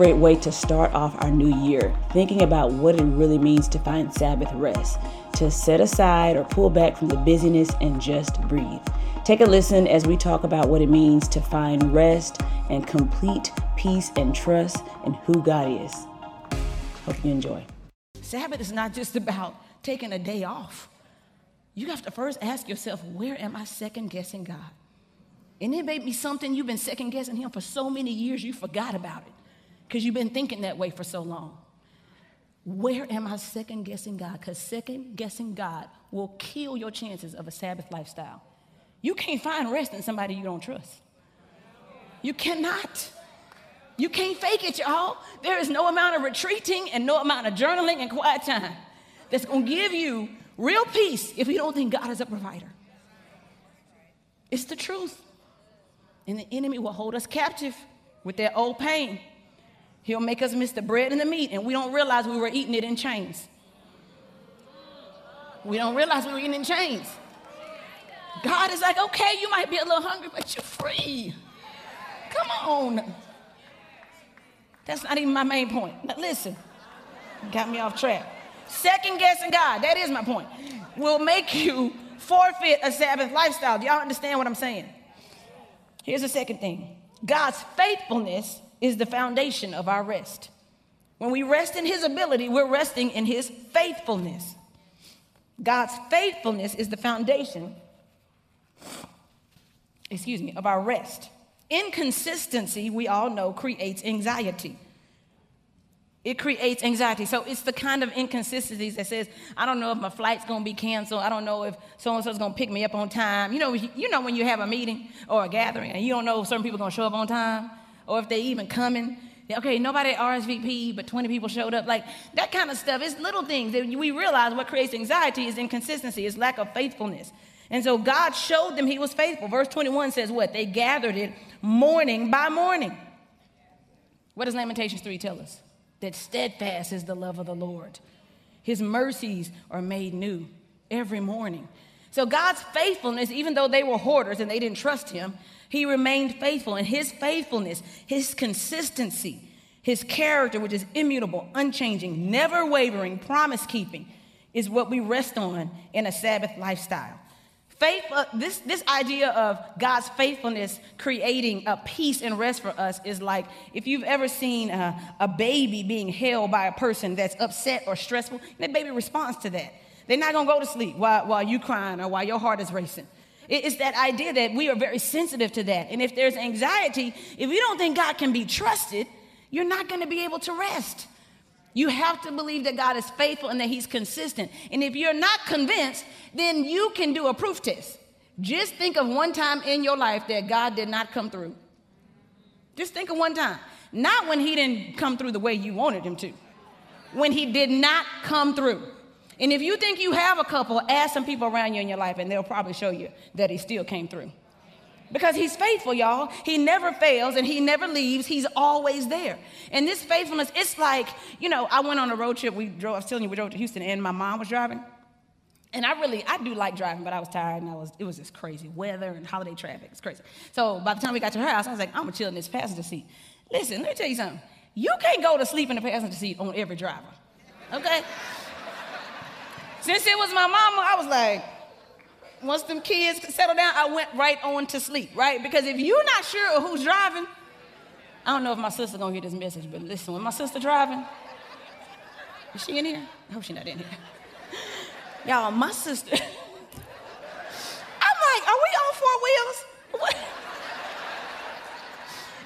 great way to start off our new year, thinking about what it really means to find Sabbath rest, to set aside or pull back from the busyness and just breathe. Take a listen as we talk about what it means to find rest and complete peace and trust in who God is. Hope you enjoy. Sabbath is not just about taking a day off. You have to first ask yourself, where am I second guessing God? And it may be something you've been second guessing Him for so many years you forgot about it because you've been thinking that way for so long. Where am I second guessing God? Because second guessing God will kill your chances of a Sabbath lifestyle. You can't find rest in somebody you don't trust. You cannot. You can't fake it, y'all. There is no amount of retreating and no amount of journaling and quiet time that's going to give you real peace if you don't think God is a provider. It's the truth. And the enemy will hold us captive with their old pain. He'll make us miss the bread and the meat, and we don't realize we were eating it in chains. We don't realize we were eating in chains. God is like, okay, you might be a little hungry, but you're free. Come on. That's not even my main point. Now listen, got me off track. Second guessing God, that is my point, will make you forfeit a Sabbath lifestyle. Do y'all understand what I'm saying? Here's the second thing God's faithfulness is the foundation of our rest. When we rest in His ability, we're resting in His faithfulness. God's faithfulness is the foundation, excuse me, of our rest. Inconsistency, we all know, creates anxiety. It creates anxiety. So it's the kind of inconsistencies that says, I don't know if my flight's gonna be canceled. I don't know if so and so's gonna pick me up on time. You know, you know when you have a meeting or a gathering and you don't know if certain people are gonna show up on time or if they even coming. Okay, nobody RSVP, but 20 people showed up. Like that kind of stuff. It's little things that we realize what creates anxiety is inconsistency, is lack of faithfulness. And so God showed them he was faithful. Verse 21 says what? They gathered it morning by morning. What does Lamentations 3 tell us? that steadfast is the love of the Lord. His mercies are made new every morning. So God's faithfulness, even though they were hoarders and they didn't trust him, he remained faithful. And his faithfulness, his consistency, his character, which is immutable, unchanging, never wavering, promise keeping, is what we rest on in a Sabbath lifestyle. Faith, uh, this, this idea of God's faithfulness creating a peace and rest for us is like if you've ever seen a, a baby being held by a person that's upset or stressful, that baby responds to that. They're not gonna go to sleep while, while you crying or while your heart is racing. It's that idea that we are very sensitive to that. And if there's anxiety, if you don't think God can be trusted, you're not gonna be able to rest. You have to believe that God is faithful and that He's consistent. And if you're not convinced, then you can do a proof test. Just think of one time in your life that God did not come through. Just think of one time. Not when He didn't come through the way you wanted Him to, when He did not come through. And if you think you have a couple, ask some people around you in your life, and they'll probably show you that He still came through because he's faithful, y'all. He never fails and he never leaves. He's always there. And this faithfulness, it's like, you know, I went on a road trip. We drove, I was telling you, we drove to Houston and my mom was driving. And I really, I do like driving, but I was tired and I was, it was just crazy. Weather and holiday traffic, it's crazy. So by the time we got to her house, I was like, I'm gonna chill in this passenger seat. Listen, let me tell you something. You can't go to sleep in the passenger seat on every driver, okay? Since it was my mama, I was like, once them kids settled down, I went right on to sleep, right? Because if you're not sure of who's driving, I don't know if my sister gonna hear this message, but listen, when my sister driving, is she in here? I hope she's not in here. Y'all, my sister, I'm like, are we on four wheels? What?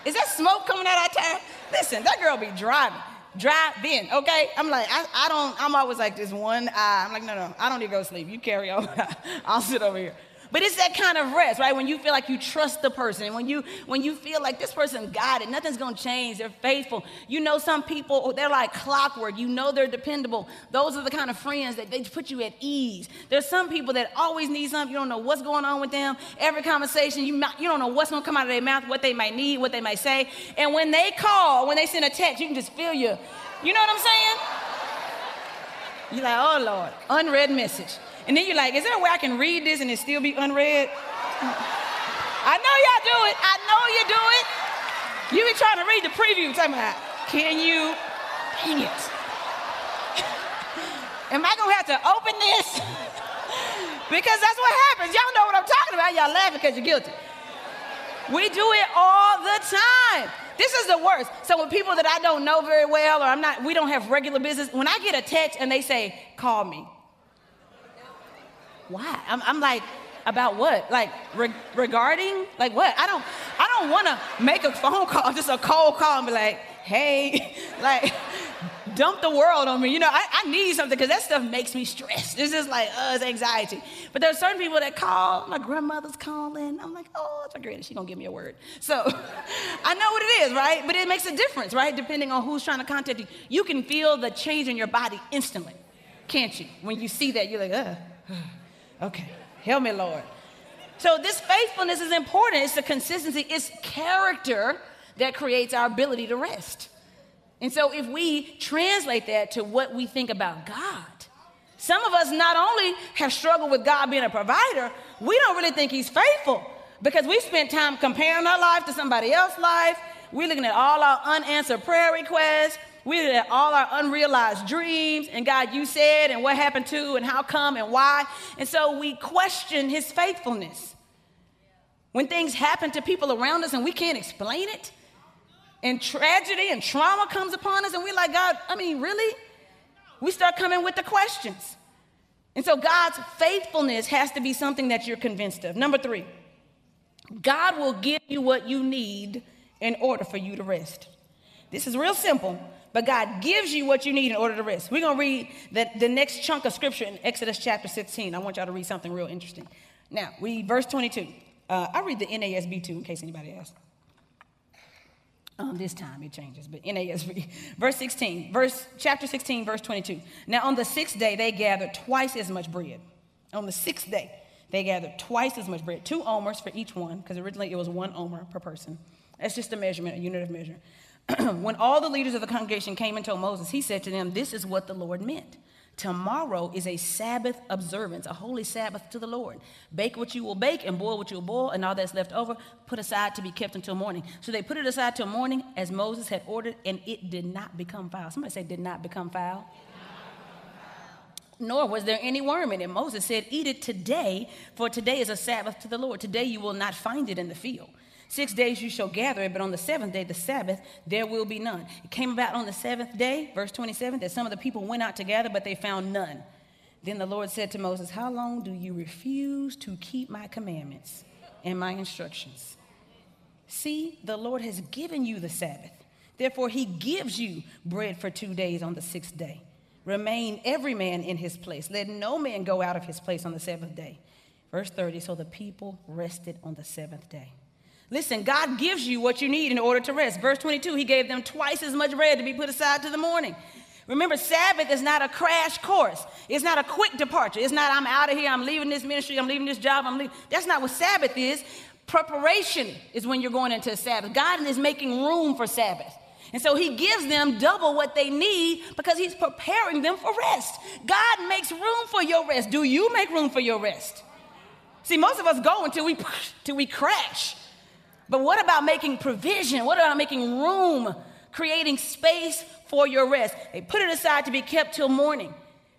Is that smoke coming out our tire? Listen, that girl be driving driving, okay? I'm like, I, I don't, I'm always like this one eye. I'm like, no, no, I don't need to go sleep. You carry on. I'll sit over here. But it's that kind of rest, right? When you feel like you trust the person, when you when you feel like this person got it, nothing's gonna change. They're faithful. You know, some people they're like clockwork. You know they're dependable. Those are the kind of friends that they put you at ease. There's some people that always need something. You don't know what's going on with them. Every conversation, you you don't know what's gonna come out of their mouth, what they might need, what they might say. And when they call, when they send a text, you can just feel you. You know what I'm saying? You're like, oh Lord, unread message. And then you're like, is there a way I can read this and it still be unread? I know y'all do it. I know you do it. You be trying to read the preview, talking about, Can you? Dang it. Am I gonna have to open this? because that's what happens. Y'all know what I'm talking about. Y'all laughing because you're guilty. We do it all the time. This is the worst. So when people that I don't know very well or I'm not, we don't have regular business, when I get a text and they say, call me. Why? I'm, I'm like, about what? Like re- regarding like what? I don't I don't want to make a phone call, just a cold call and be like, hey, like dump the world on me. You know, I, I need something because that stuff makes me stressed. This is like, uh, it's anxiety. But there's certain people that call. My grandmother's calling. I'm like, oh, it's my granny. She's going to give me a word. So I know what it is, right? But it makes a difference, right? Depending on who's trying to contact you. You can feel the change in your body instantly, can't you? When you see that, you're like, uh, okay, help me, Lord. So this faithfulness is important. It's the consistency. It's character that creates our ability to rest. And so, if we translate that to what we think about God, some of us not only have struggled with God being a provider, we don't really think He's faithful because we spent time comparing our life to somebody else's life. We're looking at all our unanswered prayer requests. We're at all our unrealized dreams and God, you said, and what happened to, and how come, and why. And so we question His faithfulness. When things happen to people around us and we can't explain it, and tragedy and trauma comes upon us, and we're like, God, I mean, really? We start coming with the questions. And so God's faithfulness has to be something that you're convinced of. Number three, God will give you what you need in order for you to rest. This is real simple, but God gives you what you need in order to rest. We're going to read the, the next chunk of scripture in Exodus chapter 16. I want y'all to read something real interesting. Now, we verse 22. Uh, I read the NASB too, in case anybody asks. Um, this time it changes, but NASB. Verse 16, verse, chapter 16, verse 22. Now on the sixth day, they gathered twice as much bread. On the sixth day, they gathered twice as much bread, two omers for each one, because originally it was one omer per person. That's just a measurement, a unit of measure. when all the leaders of the congregation came and told Moses, he said to them, This is what the Lord meant. Tomorrow is a Sabbath observance, a holy Sabbath to the Lord. Bake what you will bake and boil what you will boil, and all that's left over, put aside to be kept until morning. So they put it aside till morning as Moses had ordered, and it did not become foul. Somebody say, did not become foul. Nor was there any worm in it. Moses said, Eat it today, for today is a Sabbath to the Lord. Today you will not find it in the field. Six days you shall gather it, but on the seventh day, the Sabbath, there will be none. It came about on the seventh day, verse 27, that some of the people went out together, but they found none. Then the Lord said to Moses, How long do you refuse to keep my commandments and my instructions? See, the Lord has given you the Sabbath. Therefore, he gives you bread for two days on the sixth day. Remain every man in his place. Let no man go out of his place on the seventh day. Verse 30 So the people rested on the seventh day. Listen, God gives you what you need in order to rest. Verse 22, he gave them twice as much bread to be put aside to the morning. Remember, Sabbath is not a crash course. It's not a quick departure. It's not, I'm out of here, I'm leaving this ministry, I'm leaving this job, I'm leaving. That's not what Sabbath is. Preparation is when you're going into Sabbath. God is making room for Sabbath. And so he gives them double what they need because he's preparing them for rest. God makes room for your rest. Do you make room for your rest? See, most of us go until we, until we crash. But what about making provision? What about making room, creating space for your rest? They put it aside to be kept till morning.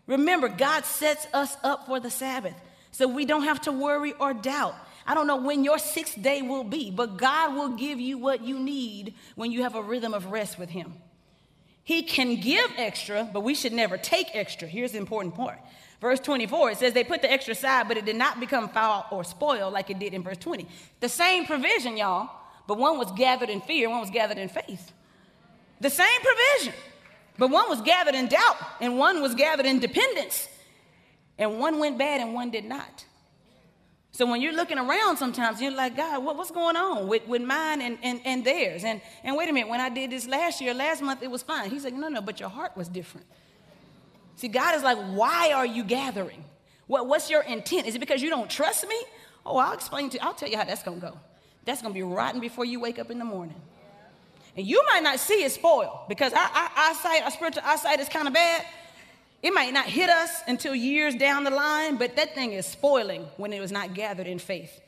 Remember, God sets us up for the Sabbath, so we don't have to worry or doubt. I don't know when your sixth day will be, but God will give you what you need when you have a rhythm of rest with Him. He can give extra, but we should never take extra. Here's the important part Verse 24, it says they put the extra aside, but it did not become foul or spoil like it did in verse 20. The same provision, y'all, but one was gathered in fear, one was gathered in faith. The same provision, but one was gathered in doubt, and one was gathered in dependence. And one went bad and one did not. So when you're looking around sometimes, you're like, God, what, what's going on with, with mine and, and, and theirs? And, and wait a minute, when I did this last year, last month, it was fine. He's like, no, no, but your heart was different. See, God is like, why are you gathering? What, what's your intent? Is it because you don't trust me? Oh, I'll explain to you. I'll tell you how that's going to go. That's going to be rotten before you wake up in the morning. And you might not see it spoil because our, our eyesight, our spiritual eyesight is kind of bad. It might not hit us until years down the line, but that thing is spoiling when it was not gathered in faith.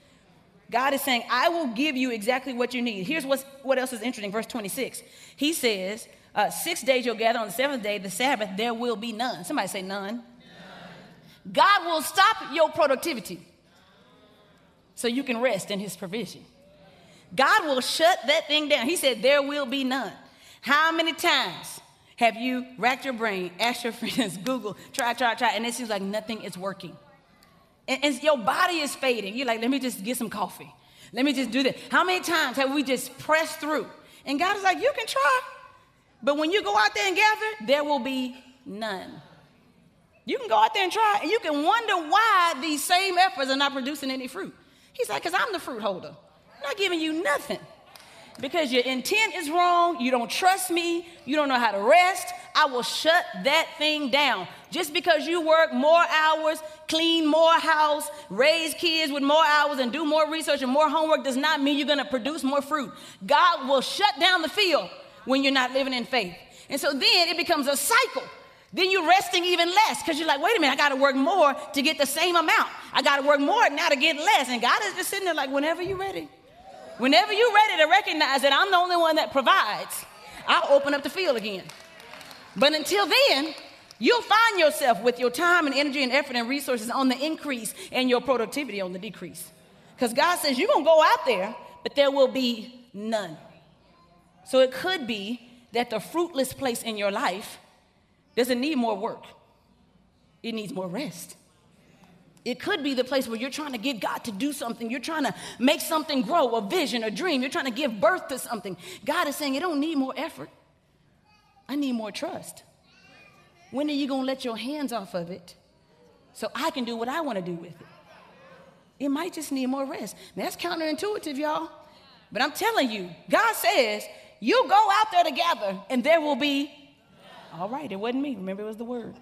God is saying, I will give you exactly what you need. Here's what's, what else is interesting. Verse 26. He says, Uh, six days you'll gather on the seventh day, the Sabbath, there will be none. Somebody say none. none. God will stop your productivity so you can rest in his provision. God will shut that thing down. He said, There will be none. How many times have you racked your brain, asked your friends, Google, try, try, try, and it seems like nothing is working? And, and your body is fading. You're like, Let me just get some coffee. Let me just do that. How many times have we just pressed through? And God is like, You can try. But when you go out there and gather, there will be none. You can go out there and try, and you can wonder why these same efforts are not producing any fruit. He's like, because I'm the fruit holder. I'm not giving you nothing. Because your intent is wrong, you don't trust me, you don't know how to rest, I will shut that thing down. Just because you work more hours, clean more house, raise kids with more hours, and do more research and more homework does not mean you're gonna produce more fruit. God will shut down the field when you're not living in faith. And so then it becomes a cycle. Then you're resting even less because you're like, wait a minute, I got to work more to get the same amount. I got to work more now to get less. And God is just sitting there like, whenever you're ready. Whenever you're ready to recognize that I'm the only one that provides, I'll open up the field again. But until then, you'll find yourself with your time and energy and effort and resources on the increase and your productivity on the decrease. Because God says you're going to go out there, but there will be none. So it could be that the fruitless place in your life doesn't need more work, it needs more rest. It could be the place where you're trying to get God to do something. You're trying to make something grow, a vision, a dream. You're trying to give birth to something. God is saying, it don't need more effort. I need more trust. When are you going to let your hands off of it so I can do what I want to do with it? It might just need more rest. Now, that's counterintuitive, y'all. But I'm telling you, God says, you go out there together and there will be, all right, it wasn't me. Remember, it was the word.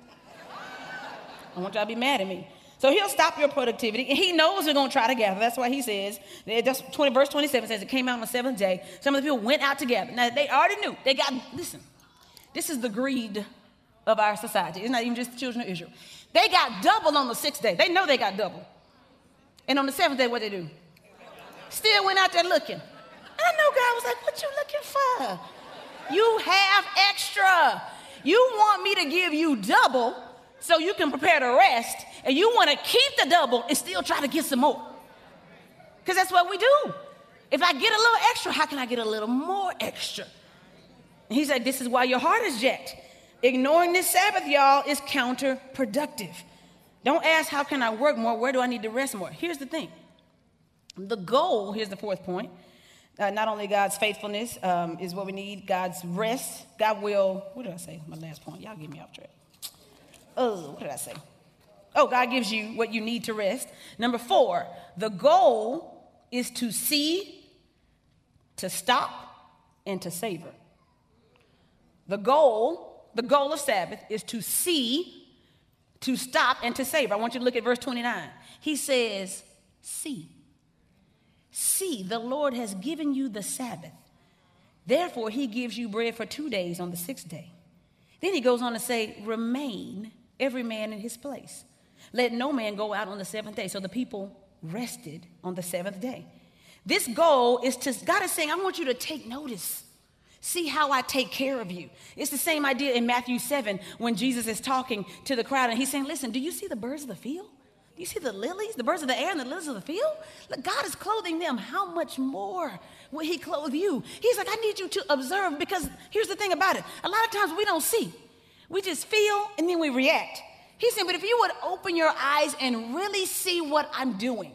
I want y'all to be mad at me. So he'll stop your productivity, and he knows we're going to try to gather. That's why he says, eh, just 20, verse 27 says, it came out on the seventh day. Some of the people went out together. Now, they already knew. They got, listen, this is the greed of our society. It's not even just the children of Israel. They got double on the sixth day. They know they got double. And on the seventh day, what they do? Still went out there looking. And I know God was like, what you looking for? You have extra. You want me to give you double so you can prepare to rest, and you want to keep the double and still try to get some more. Because that's what we do. If I get a little extra, how can I get a little more extra? And he said, This is why your heart is jacked. Ignoring this Sabbath, y'all, is counterproductive. Don't ask, How can I work more? Where do I need to rest more? Here's the thing the goal, here's the fourth point. Uh, not only God's faithfulness um, is what we need, God's rest. God will, what did I say? My last point. Y'all get me off track oh, what did I say? Oh, God gives you what you need to rest. Number four, the goal is to see, to stop, and to savor. The goal, the goal of Sabbath is to see, to stop, and to savor. I want you to look at verse 29. He says, See. See, the Lord has given you the Sabbath. Therefore, he gives you bread for two days on the sixth day. Then he goes on to say, Remain every man in his place. Let no man go out on the seventh day. So the people rested on the seventh day. This goal is to, God is saying, I want you to take notice. See how I take care of you. It's the same idea in Matthew 7 when Jesus is talking to the crowd and he's saying, Listen, do you see the birds of the field? Do you see the lilies, the birds of the air, and the lilies of the field? Look, God is clothing them. How much more will He clothe you? He's like, I need you to observe because here's the thing about it. A lot of times we don't see. We just feel and then we react. He said, but if you would open your eyes and really see what I'm doing,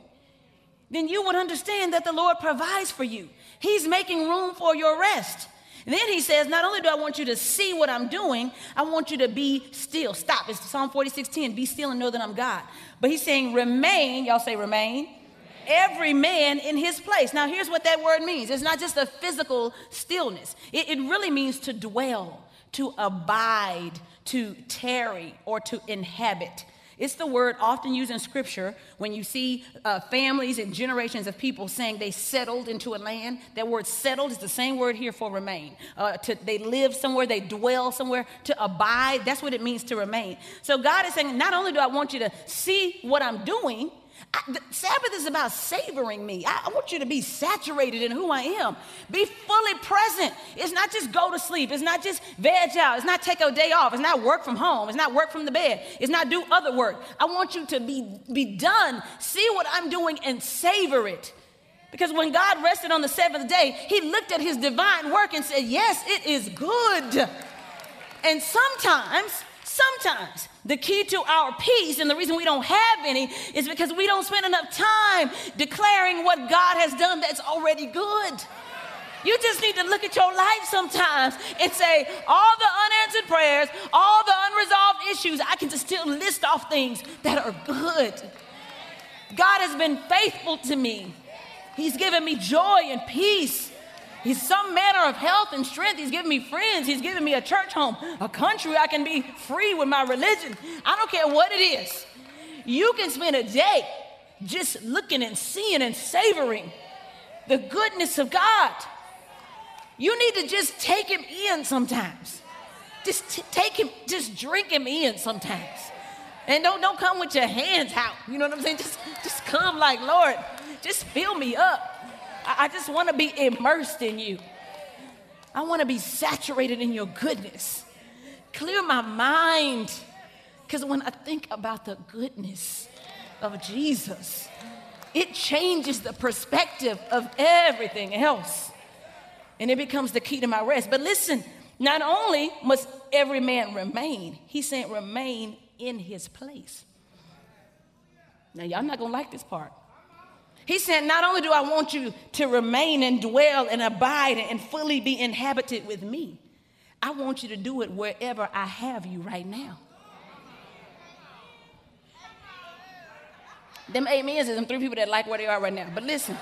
then you would understand that the Lord provides for you. He's making room for your rest. And then he says, Not only do I want you to see what I'm doing, I want you to be still. Stop. It's Psalm 46 10. Be still and know that I'm God. But he's saying, Remain. Y'all say, Remain. Every man in his place. Now, here's what that word means it's not just a physical stillness, it, it really means to dwell to abide, to tarry, or to inhabit. It's the word often used in scripture when you see uh, families and generations of people saying they settled into a land. That word settled is the same word here for remain. Uh, to, they live somewhere, they dwell somewhere. To abide, that's what it means to remain. So God is saying, not only do I want you to see what I'm doing, I, Sabbath is about savoring me. I, I, want you to be saturated in who I am. Be fully present. It's not just go to sleep. It's not just veg out. It's not take a day off. It's not work from home. It's not work from the bed. It's not do other work. I want you to be, be done, see what I'm doing, and savor it. Because when God rested on the seventh day, he looked at his divine work and said, Yes, it is good. And sometimes, sometimes the key to our peace and the reason we don't have any is because we don't spend enough time declaring what God has done that's already good. You just need to look at your life sometimes and say, all the unanswered prayers, all the unresolved issues, I can just still list off things that are good. God has been faithful to me. He's given me joy and peace. He's some manner of health and strength. He's given me friends. He's given me a church home, a country I can be free with my religion. I don't care what it is. You can spend a day just looking and seeing and savoring the goodness of God. You need to just take him in sometimes. Just t- take him, just drink him in sometimes. And don't, don't come with your hands out. You know what I'm saying? Just, just come like, Lord, just fill me up. I, just want to be immersed in you. I want to be saturated in your goodness. Clear my mind. Because when I think about the goodness of Jesus, it changes the perspective of everything else. And it becomes the key to my rest. But listen, not only must every man remain, he said, remain in his place. Now, y'all not gonna like this part. He said, Not only do I want you to remain and dwell and abide and fully be inhabited with me, I want you to do it wherever I have you right now. Them amens is them three people that like where they are right now. But listen,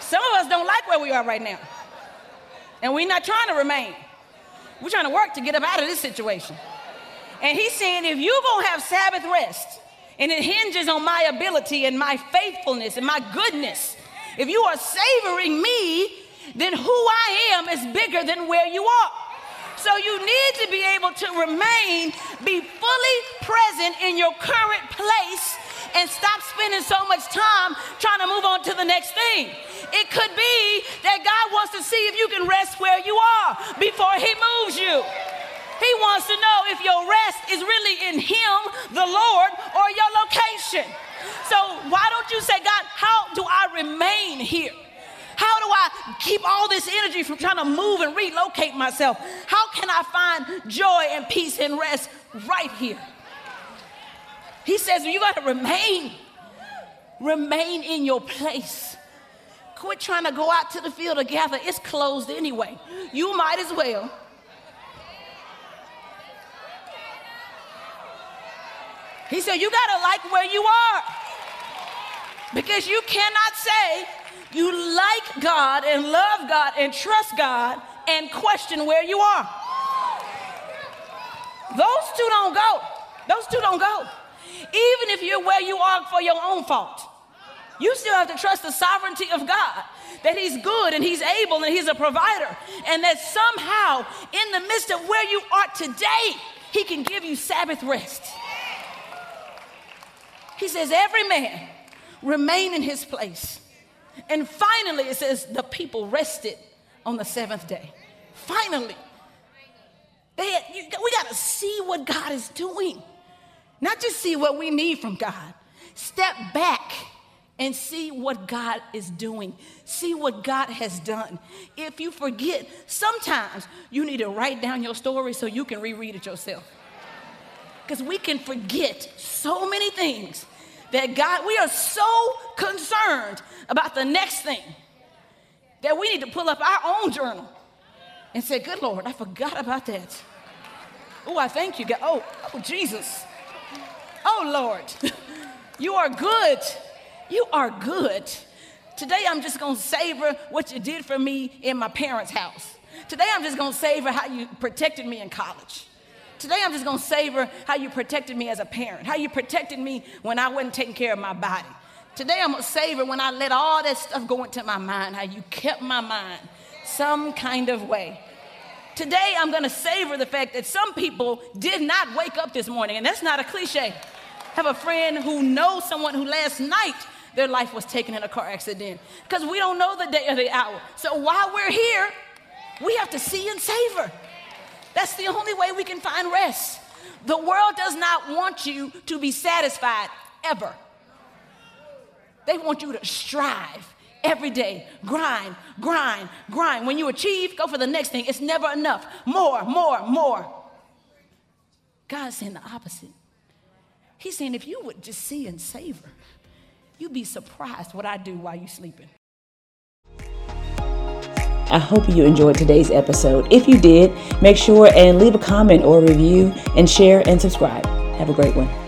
some of us don't like where we are right now. And we're not trying to remain. We're trying to work to get up out of this situation. And he's saying, if you're going to have Sabbath rest, and it hinges on my ability and my faithfulness and my goodness. If you are savoring me, then who I am is bigger than where you are. So you need to be able to remain, be fully present in your current place, and stop spending so much time trying to move on to the next thing. It could be that God wants to see if you can rest where you are before He moves you. Wants to know if your rest is really in Him, the Lord, or your location. So why don't you say, God, how do I remain here? How do I keep all this energy from trying to move and relocate myself? How can I find joy and peace and rest right here? He says, You got to remain. Remain in your place. Quit trying to go out to the field together. It's closed anyway. You might as well He said, You got to like where you are. Because you cannot say you like God and love God and trust God and question where you are. Those two don't go. Those two don't go. Even if you're where you are for your own fault, you still have to trust the sovereignty of God that He's good and He's able and He's a provider, and that somehow in the midst of where you are today, He can give you Sabbath rest. He says, Every man remain in his place. And finally, it says, the people rested on the seventh day. Finally. Had, you, we got to see what God is doing, not just see what we need from God. Step back and see what God is doing. See what God has done. If you forget, sometimes you need to write down your story so you can reread it yourself. Because we can forget so many things that God, we are so concerned about the next thing that we need to pull up our own journal and say, Good Lord, I forgot about that. Oh, I thank you, God. Oh, oh, Jesus. Oh, Lord, you are good. You are good. Today, I'm just gonna savor what you did for me in my parents' house. Today, I'm just gonna savor how you protected me in college. Today I'm just gonna savor how you protected me as a parent, how you protected me when I wasn't taking care of my body. Today I'm gonna savor when I let all that stuff go into my mind, how you kept my mind some kind of way. Today I'm gonna savor the fact that some people did not wake up this morning, and that's not a cliche. I have a friend who knows someone who last night their life was taken in a car accident because we don't know the day or the hour. So while we're here, we have to see and savor. That's the only way we can find rest. The world does not want you to be satisfied ever. They want you to strive every day. Grind, grind, grind. When you achieve, go for the next thing. It's never enough. More, more, more. God's saying the opposite. He's saying if you would just see and savor, you'd be surprised what I do while you're sleeping. I hope you enjoyed today's episode. If you did, make sure and leave a comment or review and share and subscribe. Have a great one.